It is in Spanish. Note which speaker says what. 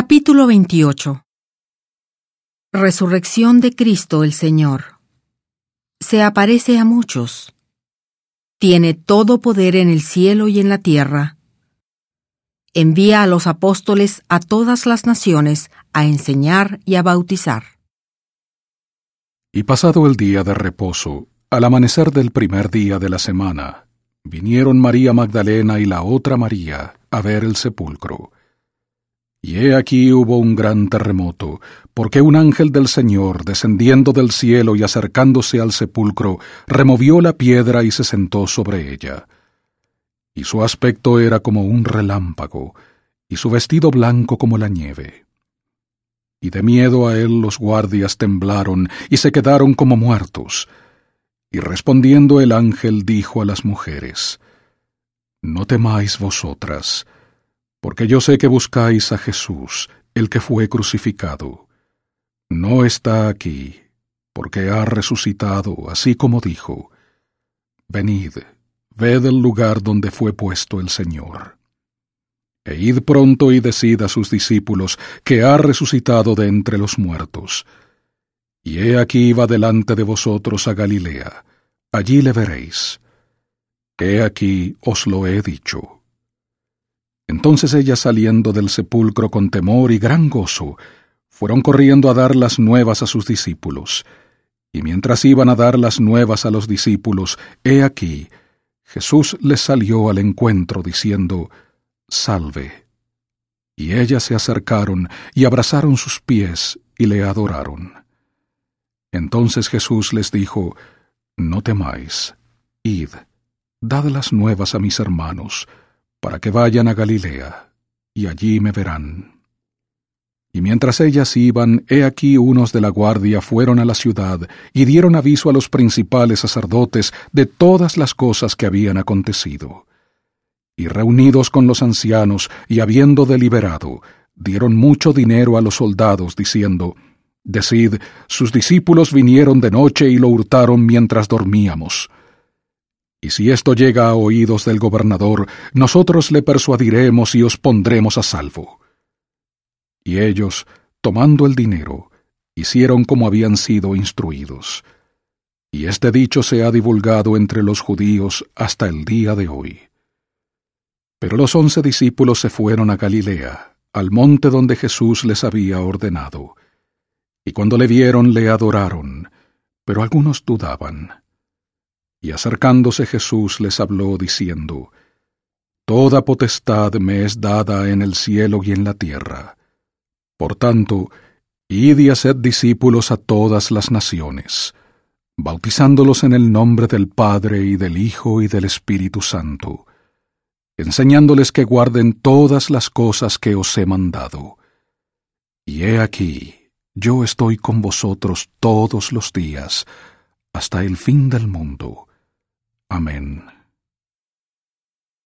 Speaker 1: Capítulo 28 Resurrección de Cristo el Señor. Se aparece a muchos. Tiene todo poder en el cielo y en la tierra. Envía a los apóstoles a todas las naciones a enseñar y a bautizar.
Speaker 2: Y pasado el día de reposo, al amanecer del primer día de la semana, vinieron María Magdalena y la otra María a ver el sepulcro. Y he aquí hubo un gran terremoto, porque un ángel del Señor, descendiendo del cielo y acercándose al sepulcro, removió la piedra y se sentó sobre ella. Y su aspecto era como un relámpago, y su vestido blanco como la nieve. Y de miedo a él los guardias temblaron y se quedaron como muertos. Y respondiendo el ángel dijo a las mujeres, No temáis vosotras, porque yo sé que buscáis a Jesús, el que fue crucificado. No está aquí, porque ha resucitado, así como dijo. Venid, ved el lugar donde fue puesto el Señor. E id pronto y decid a sus discípulos que ha resucitado de entre los muertos. Y he aquí va delante de vosotros a Galilea, allí le veréis. He aquí os lo he dicho. Entonces ellas saliendo del sepulcro con temor y gran gozo, fueron corriendo a dar las nuevas a sus discípulos. Y mientras iban a dar las nuevas a los discípulos, he aquí, Jesús les salió al encuentro diciendo, Salve. Y ellas se acercaron y abrazaron sus pies y le adoraron. Entonces Jesús les dijo, No temáis, id, dad las nuevas a mis hermanos, para que vayan a Galilea, y allí me verán. Y mientras ellas iban, he aquí unos de la guardia fueron a la ciudad y dieron aviso a los principales sacerdotes de todas las cosas que habían acontecido. Y reunidos con los ancianos y habiendo deliberado, dieron mucho dinero a los soldados, diciendo, Decid, sus discípulos vinieron de noche y lo hurtaron mientras dormíamos. Y si esto llega a oídos del gobernador, nosotros le persuadiremos y os pondremos a salvo. Y ellos, tomando el dinero, hicieron como habían sido instruidos. Y este dicho se ha divulgado entre los judíos hasta el día de hoy. Pero los once discípulos se fueron a Galilea, al monte donde Jesús les había ordenado y cuando le vieron le adoraron, pero algunos dudaban. Y acercándose Jesús les habló diciendo, Toda potestad me es dada en el cielo y en la tierra. Por tanto, id y haced discípulos a todas las naciones, bautizándolos en el nombre del Padre y del Hijo y del Espíritu Santo, enseñándoles que guarden todas las cosas que os he mandado. Y he aquí, yo estoy con vosotros todos los días, hasta el fin del mundo. Amen.